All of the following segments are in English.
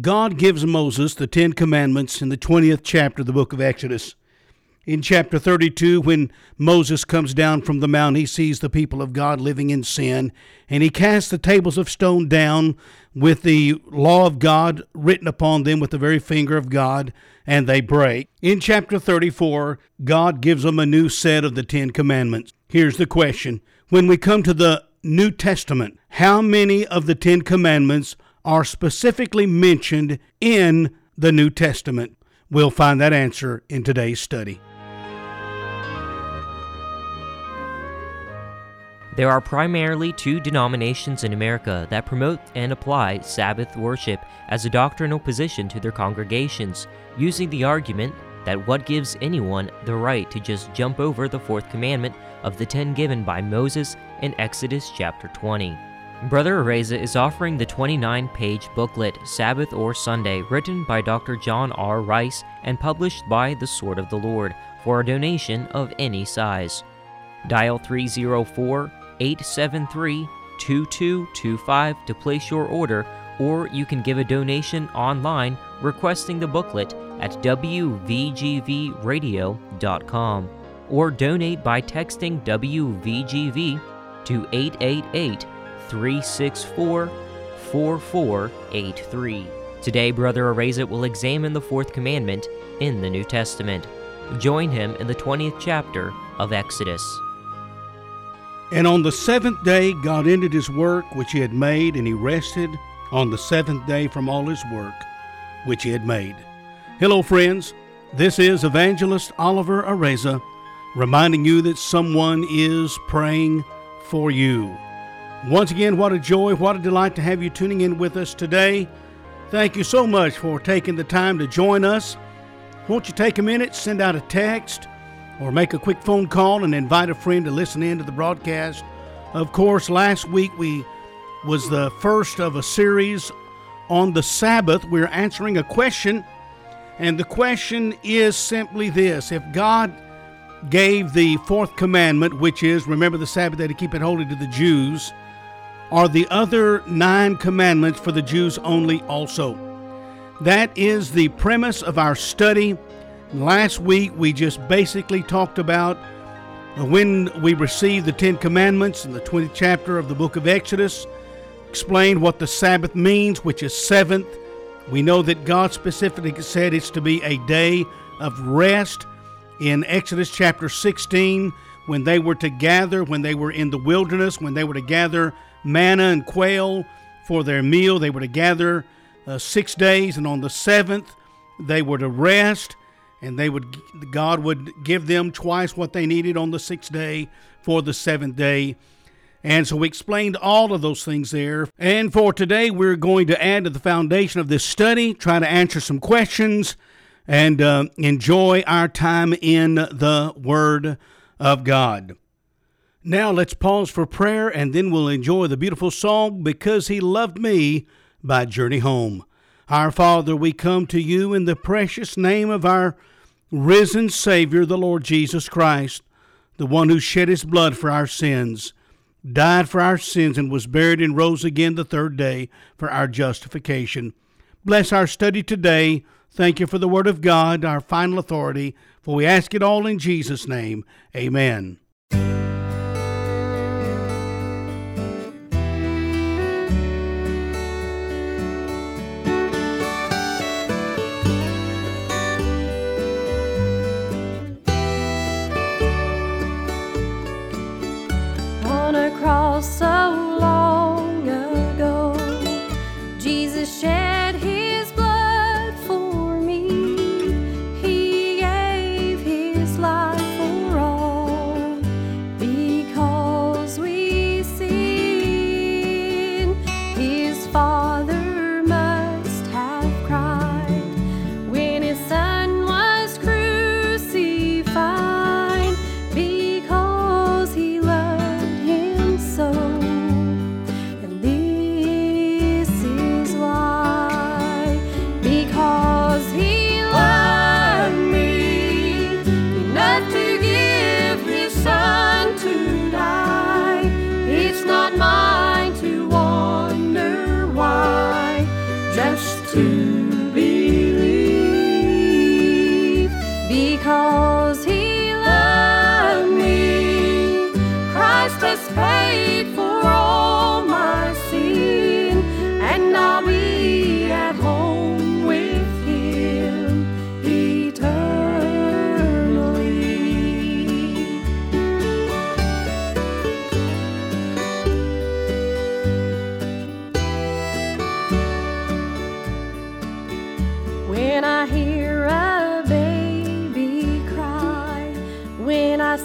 God gives Moses the Ten Commandments in the 20th chapter of the book of Exodus. In chapter 32, when Moses comes down from the mount, he sees the people of God living in sin, and he casts the tables of stone down with the law of God written upon them with the very finger of God, and they break. In chapter 34, God gives them a new set of the Ten Commandments. Here's the question When we come to the New Testament, how many of the Ten Commandments are specifically mentioned in the New Testament? We'll find that answer in today's study. There are primarily two denominations in America that promote and apply Sabbath worship as a doctrinal position to their congregations, using the argument that what gives anyone the right to just jump over the fourth commandment of the ten given by Moses in Exodus chapter 20. Brother Areza is offering the 29 page booklet Sabbath or Sunday, written by Dr. John R. Rice and published by The Sword of the Lord, for a donation of any size. Dial 304 873 2225 to place your order, or you can give a donation online requesting the booklet at WVGVradio.com or donate by texting WVGV to 888 364 4483. Today, Brother Areza will examine the fourth commandment in the New Testament. Join him in the 20th chapter of Exodus. And on the seventh day, God ended his work which he had made, and he rested on the seventh day from all his work which he had made. Hello, friends. This is Evangelist Oliver Areza reminding you that someone is praying for you. Once again, what a joy, what a delight to have you tuning in with us today. Thank you so much for taking the time to join us. Won't you take a minute, send out a text, or make a quick phone call and invite a friend to listen in to the broadcast. Of course, last week we was the first of a series on the Sabbath. We're answering a question, and the question is simply this: If God gave the fourth commandment, which is remember the Sabbath day to keep it holy to the Jews, are the other nine commandments for the Jews only also? That is the premise of our study Last week we just basically talked about when we received the Ten Commandments in the 20th chapter of the book of Exodus, explained what the Sabbath means, which is seventh. We know that God specifically said it's to be a day of rest in Exodus chapter 16 when they were to gather, when they were in the wilderness, when they were to gather manna and quail for their meal. They were to gather uh, six days, and on the seventh, they were to rest and they would God would give them twice what they needed on the sixth day for the seventh day. And so we explained all of those things there. And for today, we're going to add to the foundation of this study, try to answer some questions, and uh, enjoy our time in the Word of God. Now let's pause for prayer, and then we'll enjoy the beautiful song, Because He Loved Me by Journey Home. Our Father, we come to you in the precious name of our risen Savior, the Lord Jesus Christ, the one who shed his blood for our sins, died for our sins, and was buried and rose again the third day for our justification. Bless our study today. Thank you for the Word of God, our final authority, for we ask it all in Jesus' name. Amen.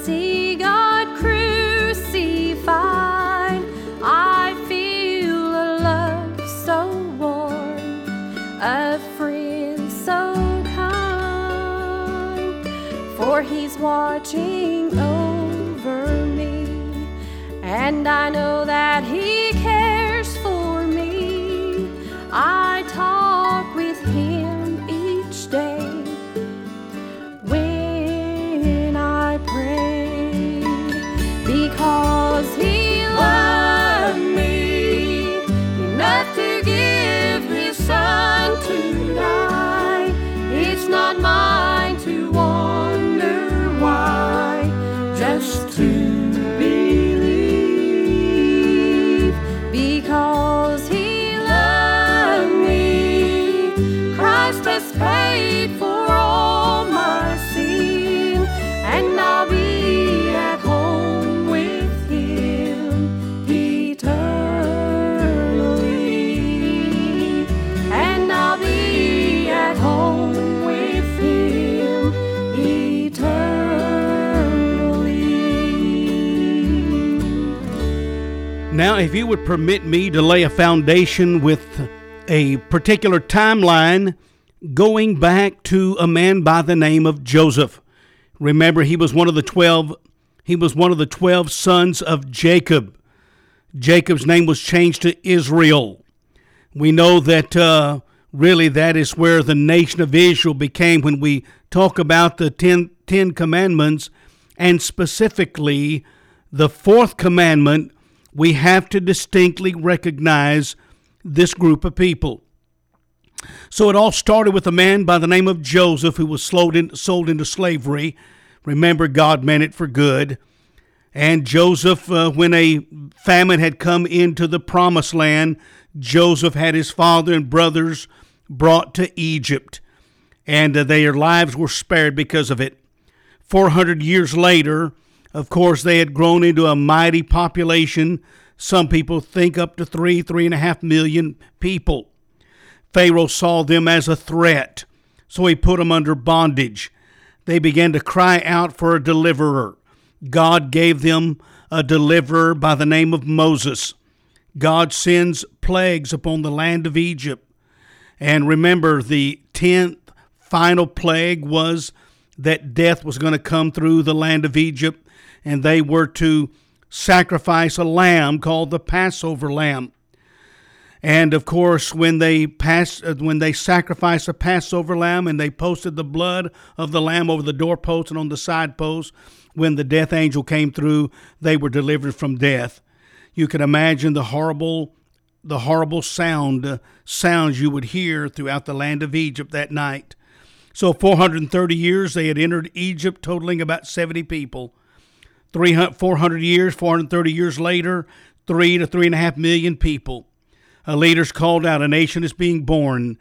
See God crucified, I feel a love so warm, a friend so kind, for He's watching over me, and I know that He if you would permit me to lay a foundation with a particular timeline going back to a man by the name of Joseph. Remember, he was one of the 12 he was one of the 12 sons of Jacob. Jacob's name was changed to Israel. We know that uh, really that is where the nation of Israel became when we talk about the ten, ten Commandments and specifically the fourth commandment. We have to distinctly recognize this group of people. So it all started with a man by the name of Joseph who was sold, in, sold into slavery. Remember, God meant it for good. And Joseph, uh, when a famine had come into the promised land, Joseph had his father and brothers brought to Egypt, and uh, their lives were spared because of it. 400 years later, of course, they had grown into a mighty population. Some people think up to three, three and a half million people. Pharaoh saw them as a threat, so he put them under bondage. They began to cry out for a deliverer. God gave them a deliverer by the name of Moses. God sends plagues upon the land of Egypt. And remember, the tenth final plague was that death was going to come through the land of Egypt, and they were to sacrifice a lamb called the Passover lamb. And of course, when they pass, uh, when they sacrificed a Passover lamb and they posted the blood of the lamb over the doorpost and on the side post, when the death angel came through, they were delivered from death. You can imagine the horrible, the horrible sound uh, sounds you would hear throughout the land of Egypt that night. So, 430 years they had entered Egypt, totaling about 70 people. 300, 400 years, 430 years later, three to three and a half million people. A leader's called out. A nation is being born,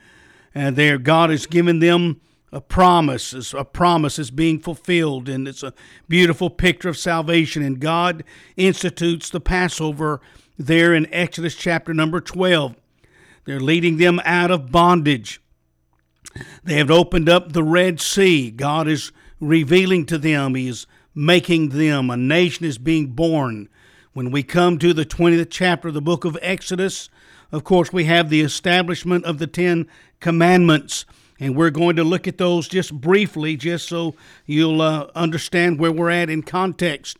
and there God has given them a promise. A promise is being fulfilled, and it's a beautiful picture of salvation. And God institutes the Passover there in Exodus chapter number 12. They're leading them out of bondage. They have opened up the Red Sea. God is revealing to them. He is making them. A nation is being born. When we come to the 20th chapter of the book of Exodus, of course, we have the establishment of the Ten Commandments, and we're going to look at those just briefly, just so you'll uh, understand where we're at in context.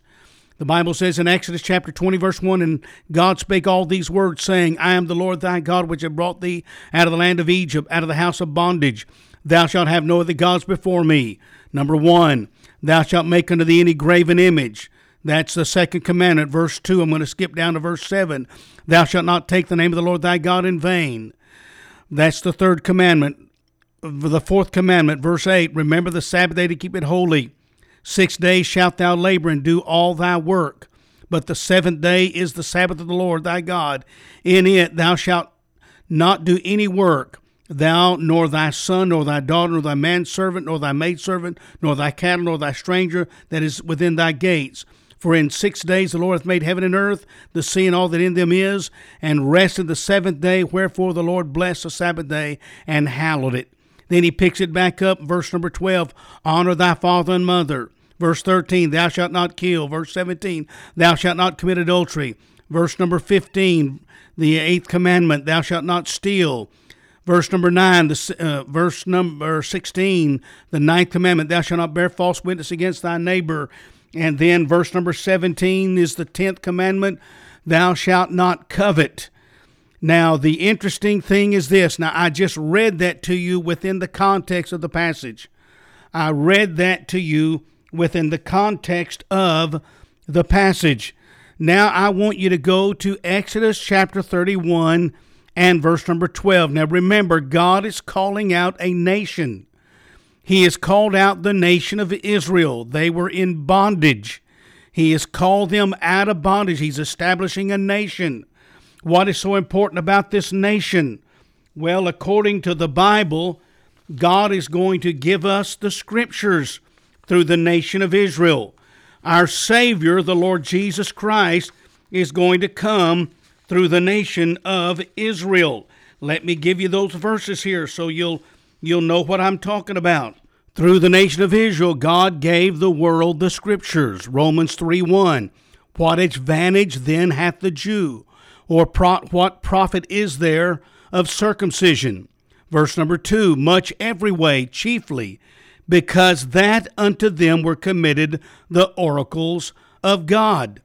The Bible says in Exodus chapter 20, verse 1 And God spake all these words, saying, I am the Lord thy God, which have brought thee out of the land of Egypt, out of the house of bondage. Thou shalt have no other gods before me. Number one, thou shalt make unto thee any graven image. That's the second commandment, verse 2. I'm going to skip down to verse 7. Thou shalt not take the name of the Lord thy God in vain. That's the third commandment. The fourth commandment, verse 8 Remember the Sabbath day to keep it holy. Six days shalt thou labor and do all thy work. But the seventh day is the Sabbath of the Lord thy God. In it thou shalt not do any work, thou, nor thy son, nor thy daughter, nor thy manservant, nor thy maidservant, nor thy cattle, nor thy stranger that is within thy gates. For in six days the Lord hath made heaven and earth, the sea and all that in them is, and rested the seventh day. Wherefore the Lord blessed the Sabbath day and hallowed it. Then he picks it back up, verse number 12 Honor thy father and mother. Verse 13, Thou shalt not kill. Verse 17, Thou shalt not commit adultery. Verse number 15, the eighth commandment, Thou shalt not steal. Verse number 9, the, uh, verse number 16, the ninth commandment, Thou shalt not bear false witness against thy neighbor. And then verse number 17 is the 10th commandment, Thou shalt not covet. Now, the interesting thing is this. Now, I just read that to you within the context of the passage. I read that to you within the context of the passage. Now, I want you to go to Exodus chapter 31 and verse number 12. Now, remember, God is calling out a nation. He has called out the nation of Israel. They were in bondage. He has called them out of bondage. He's establishing a nation. What is so important about this nation? Well, according to the Bible, God is going to give us the scriptures through the nation of Israel. Our Savior, the Lord Jesus Christ, is going to come through the nation of Israel. Let me give you those verses here so you'll you'll know what I'm talking about. Through the nation of Israel, God gave the world the scriptures. Romans 3 1. What advantage then hath the Jew? Or pro- what profit is there of circumcision? Verse number 2 Much every way, chiefly, because that unto them were committed the oracles of God.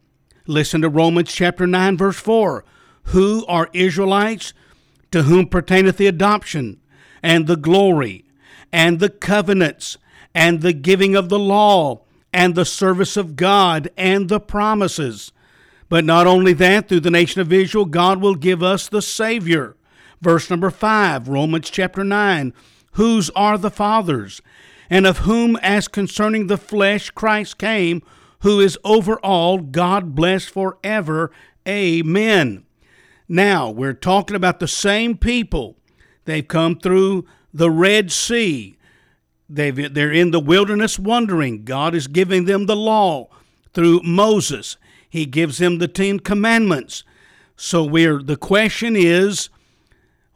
Listen to Romans chapter 9, verse 4. Who are Israelites? To whom pertaineth the adoption, and the glory, and the covenants, and the giving of the law, and the service of God, and the promises. But not only that, through the nation of Israel, God will give us the Savior. Verse number 5, Romans chapter 9. Whose are the fathers? And of whom, as concerning the flesh, Christ came, who is over all, God bless forever. Amen. Now, we're talking about the same people. They've come through the Red Sea. They've, they're in the wilderness wandering. God is giving them the law through Moses. He gives them the Ten Commandments. So we're the question is,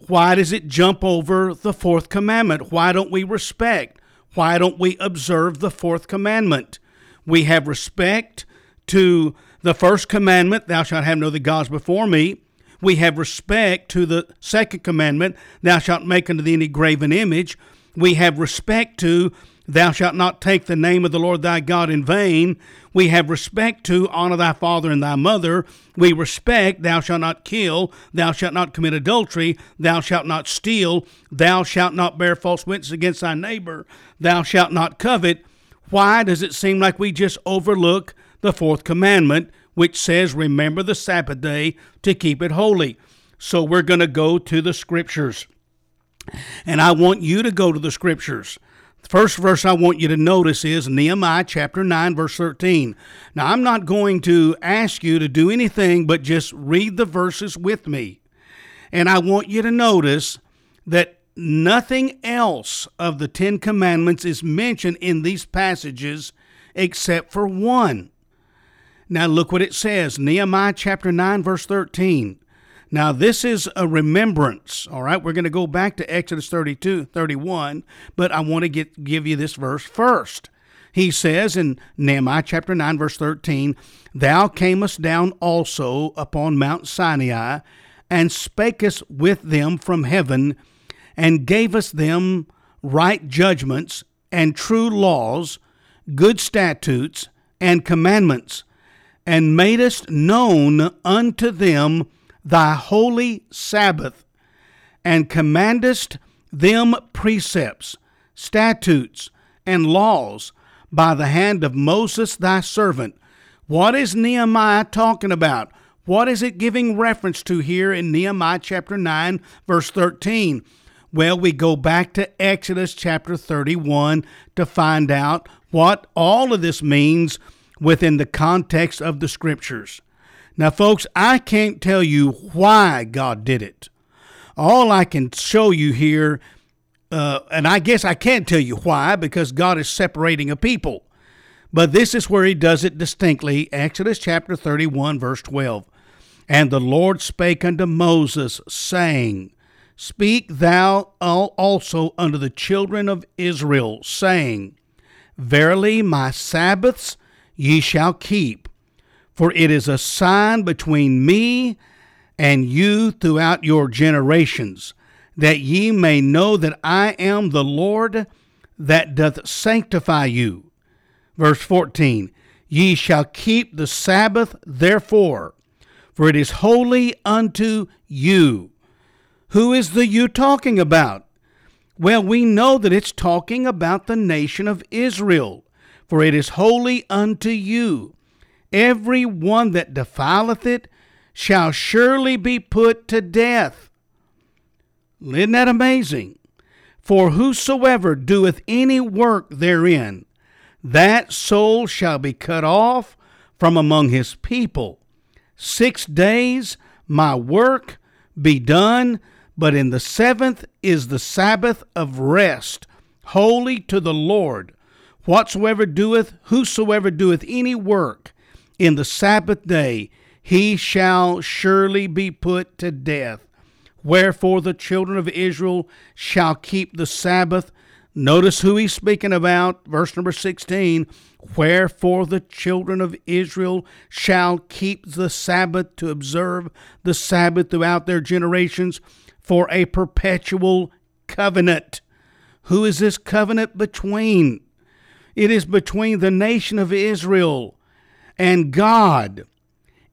why does it jump over the fourth commandment? Why don't we respect? Why don't we observe the fourth commandment? We have respect to the first commandment, thou shalt have no other gods before me we have respect to the second commandment, thou shalt make unto thee any graven image. We have respect to thou shalt not take the name of the Lord thy God in vain. We have respect to honor thy father and thy mother. We respect thou shalt not kill, thou shalt not commit adultery, thou shalt not steal, thou shalt not bear false witness against thy neighbor, thou shalt not covet. Why does it seem like we just overlook the fourth commandment? which says, Remember the Sabbath day to keep it holy. So we're going to go to the scriptures. And I want you to go to the scriptures. The first verse I want you to notice is Nehemiah chapter 9, verse 13. Now, I'm not going to ask you to do anything but just read the verses with me. And I want you to notice that nothing else of the Ten Commandments is mentioned in these passages except for one. Now look what it says Nehemiah chapter 9, verse 13. Now, this is a remembrance, all right? We're going to go back to Exodus 32, 31, but I want to get, give you this verse first. He says in Nehemiah chapter 9, verse 13, Thou camest down also upon Mount Sinai, and spakest with them from heaven, and gavest them right judgments, and true laws, good statutes, and commandments and madest known unto them thy holy Sabbath, and commandest them precepts, statutes, and laws by the hand of Moses thy servant. What is Nehemiah talking about? What is it giving reference to here in Nehemiah chapter 9, verse 13? Well, we go back to Exodus chapter 31 to find out what all of this means within the context of the scriptures. Now, folks, I can't tell you why God did it. All I can show you here, uh, and I guess I can't tell you why, because God is separating a people. But this is where he does it distinctly Exodus chapter 31, verse 12. And the Lord spake unto Moses, saying, Speak thou also unto the children of Israel, saying, Verily my Sabbaths ye shall keep, for it is a sign between me and you throughout your generations, that ye may know that I am the Lord that doth sanctify you. Verse 14 Ye shall keep the Sabbath, therefore, for it is holy unto you. Who is the you talking about? Well, we know that it's talking about the nation of Israel, for it is holy unto you. Every one that defileth it shall surely be put to death. Isn't that amazing? For whosoever doeth any work therein, that soul shall be cut off from among his people. Six days my work be done, but in the seventh is the Sabbath of rest, holy to the Lord. Whatsoever doeth, whosoever doeth any work in the Sabbath day, he shall surely be put to death. Wherefore the children of Israel shall keep the Sabbath. Notice who he's speaking about, verse number 16. Wherefore the children of Israel shall keep the Sabbath to observe the Sabbath throughout their generations for a perpetual covenant. Who is this covenant between? It is between the nation of Israel and God.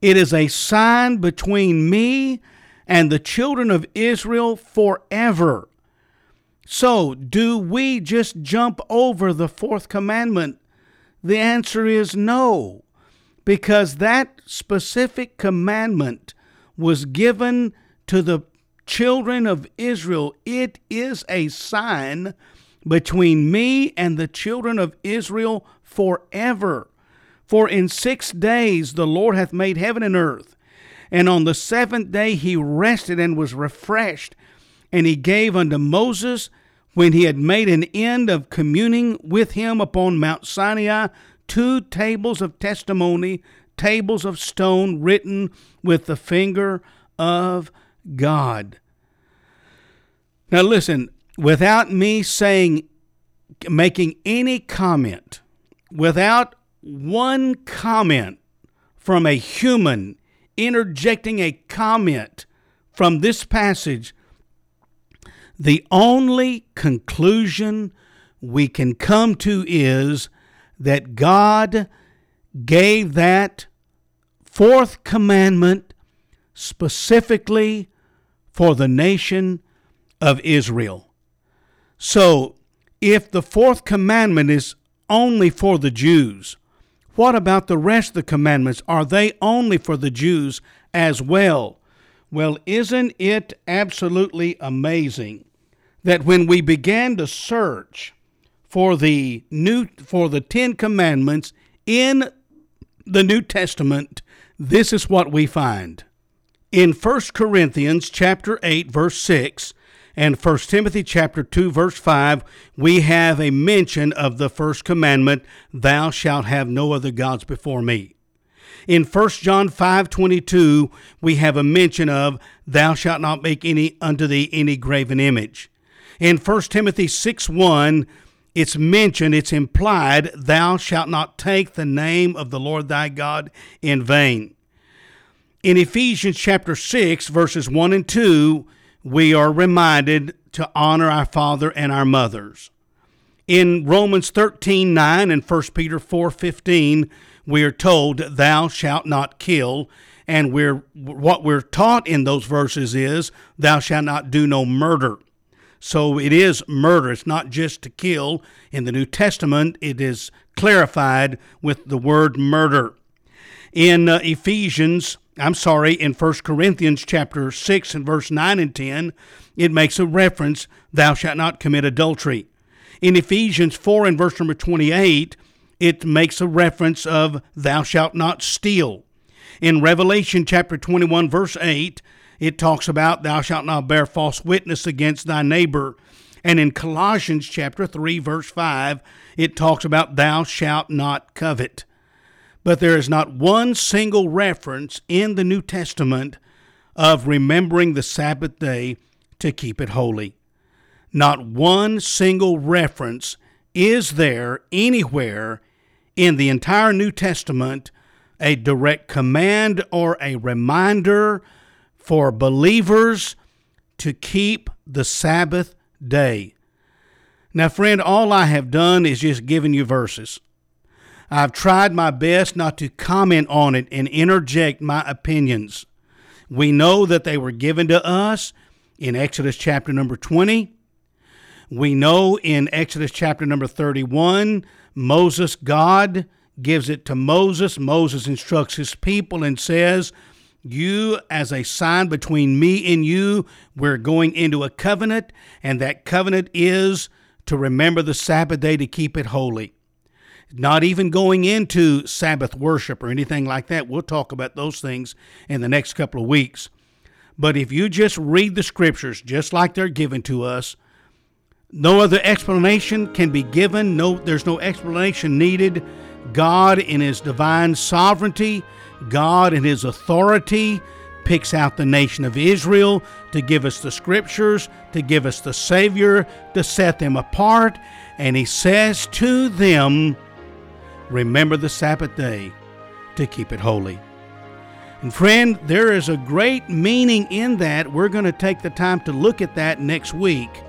It is a sign between me and the children of Israel forever. So, do we just jump over the fourth commandment? The answer is no, because that specific commandment was given to the children of Israel. It is a sign between me and the children of Israel forever. For in six days the Lord hath made heaven and earth, and on the seventh day he rested and was refreshed. And he gave unto Moses, when he had made an end of communing with him upon Mount Sinai, two tables of testimony, tables of stone written with the finger of God. Now listen, without me saying, making any comment, without one comment from a human interjecting a comment from this passage, the only conclusion we can come to is that God gave that fourth commandment specifically for the nation of Israel. So, if the fourth commandment is only for the Jews, what about the rest of the commandments? Are they only for the Jews as well? Well, isn't it absolutely amazing that when we began to search for the new for the 10 commandments in the New Testament, this is what we find. In 1 Corinthians chapter 8 verse 6, and 1 Timothy chapter 2 verse 5, we have a mention of the first commandment, thou shalt have no other gods before me. In 1 John 5:22, we have a mention of thou shalt not make any unto thee any graven image. In 1 Timothy 6 1, it's mentioned, it's implied, thou shalt not take the name of the Lord thy God in vain. In Ephesians chapter 6 verses 1 and 2, we are reminded to honor our father and our mothers. In Romans 13 9 and 1 Peter 4 15, we are told, Thou shalt not kill. And we're, what we're taught in those verses is, Thou shalt not do no murder. So it is murder. It's not just to kill. In the New Testament, it is clarified with the word murder. In uh, Ephesians I'm sorry, in 1 Corinthians chapter 6 and verse 9 and 10, it makes a reference, thou shalt not commit adultery. In Ephesians 4 and verse number 28, it makes a reference of thou shalt not steal. In Revelation chapter 21 verse 8, it talks about thou shalt not bear false witness against thy neighbor. And in Colossians chapter 3 verse 5, it talks about thou shalt not covet. But there is not one single reference in the New Testament of remembering the Sabbath day to keep it holy. Not one single reference is there anywhere in the entire New Testament a direct command or a reminder for believers to keep the Sabbath day. Now, friend, all I have done is just given you verses. I've tried my best not to comment on it and interject my opinions. We know that they were given to us in Exodus chapter number 20. We know in Exodus chapter number 31, Moses, God gives it to Moses. Moses instructs his people and says, You, as a sign between me and you, we're going into a covenant, and that covenant is to remember the Sabbath day to keep it holy. Not even going into Sabbath worship or anything like that. We'll talk about those things in the next couple of weeks. But if you just read the scriptures just like they're given to us, no other explanation can be given. No, there's no explanation needed. God, in His divine sovereignty, God, in His authority, picks out the nation of Israel to give us the scriptures, to give us the Savior, to set them apart. And He says to them, Remember the Sabbath day to keep it holy. And friend, there is a great meaning in that. We're going to take the time to look at that next week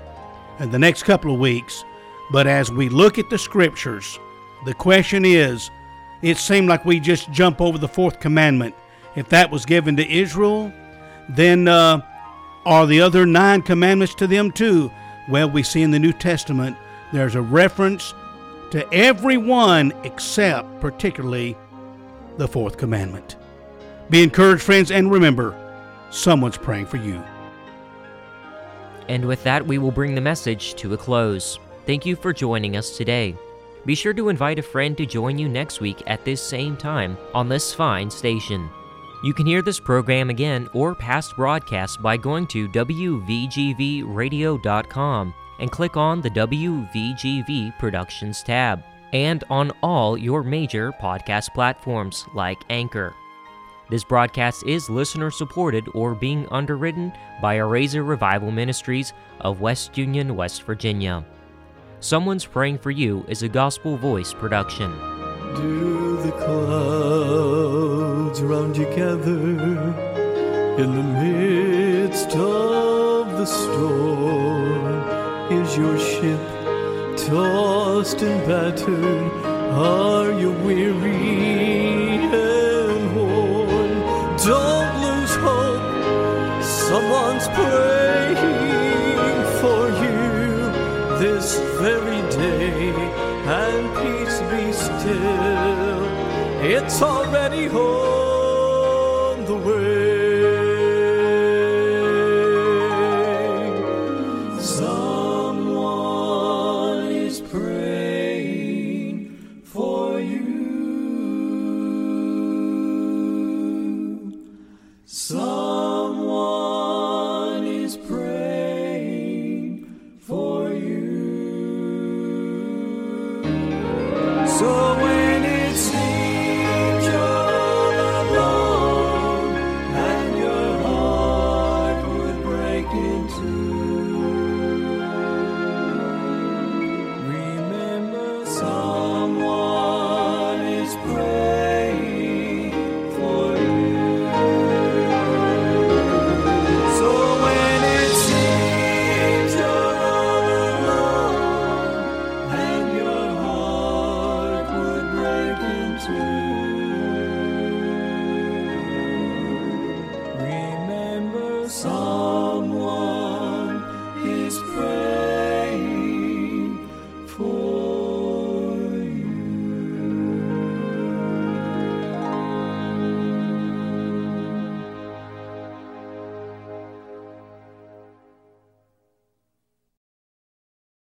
and the next couple of weeks. But as we look at the scriptures, the question is it seemed like we just jump over the fourth commandment. If that was given to Israel, then uh, are the other nine commandments to them too? Well, we see in the New Testament there's a reference to everyone except, particularly, the fourth commandment. Be encouraged, friends, and remember someone's praying for you. And with that, we will bring the message to a close. Thank you for joining us today. Be sure to invite a friend to join you next week at this same time on this fine station. You can hear this program again or past broadcasts by going to WVGVradio.com and click on the WVGV Productions tab, and on all your major podcast platforms like Anchor. This broadcast is listener supported or being underwritten by Razor Revival Ministries of West Union, West Virginia. Someone's Praying for You is a gospel voice production. Do the clouds round you gather in the midst of the storm? Is your ship tossed and battered? Are you weary and worn? Don't lose hope. Someone's praying for you this very day, and peace be still. It's already on the way.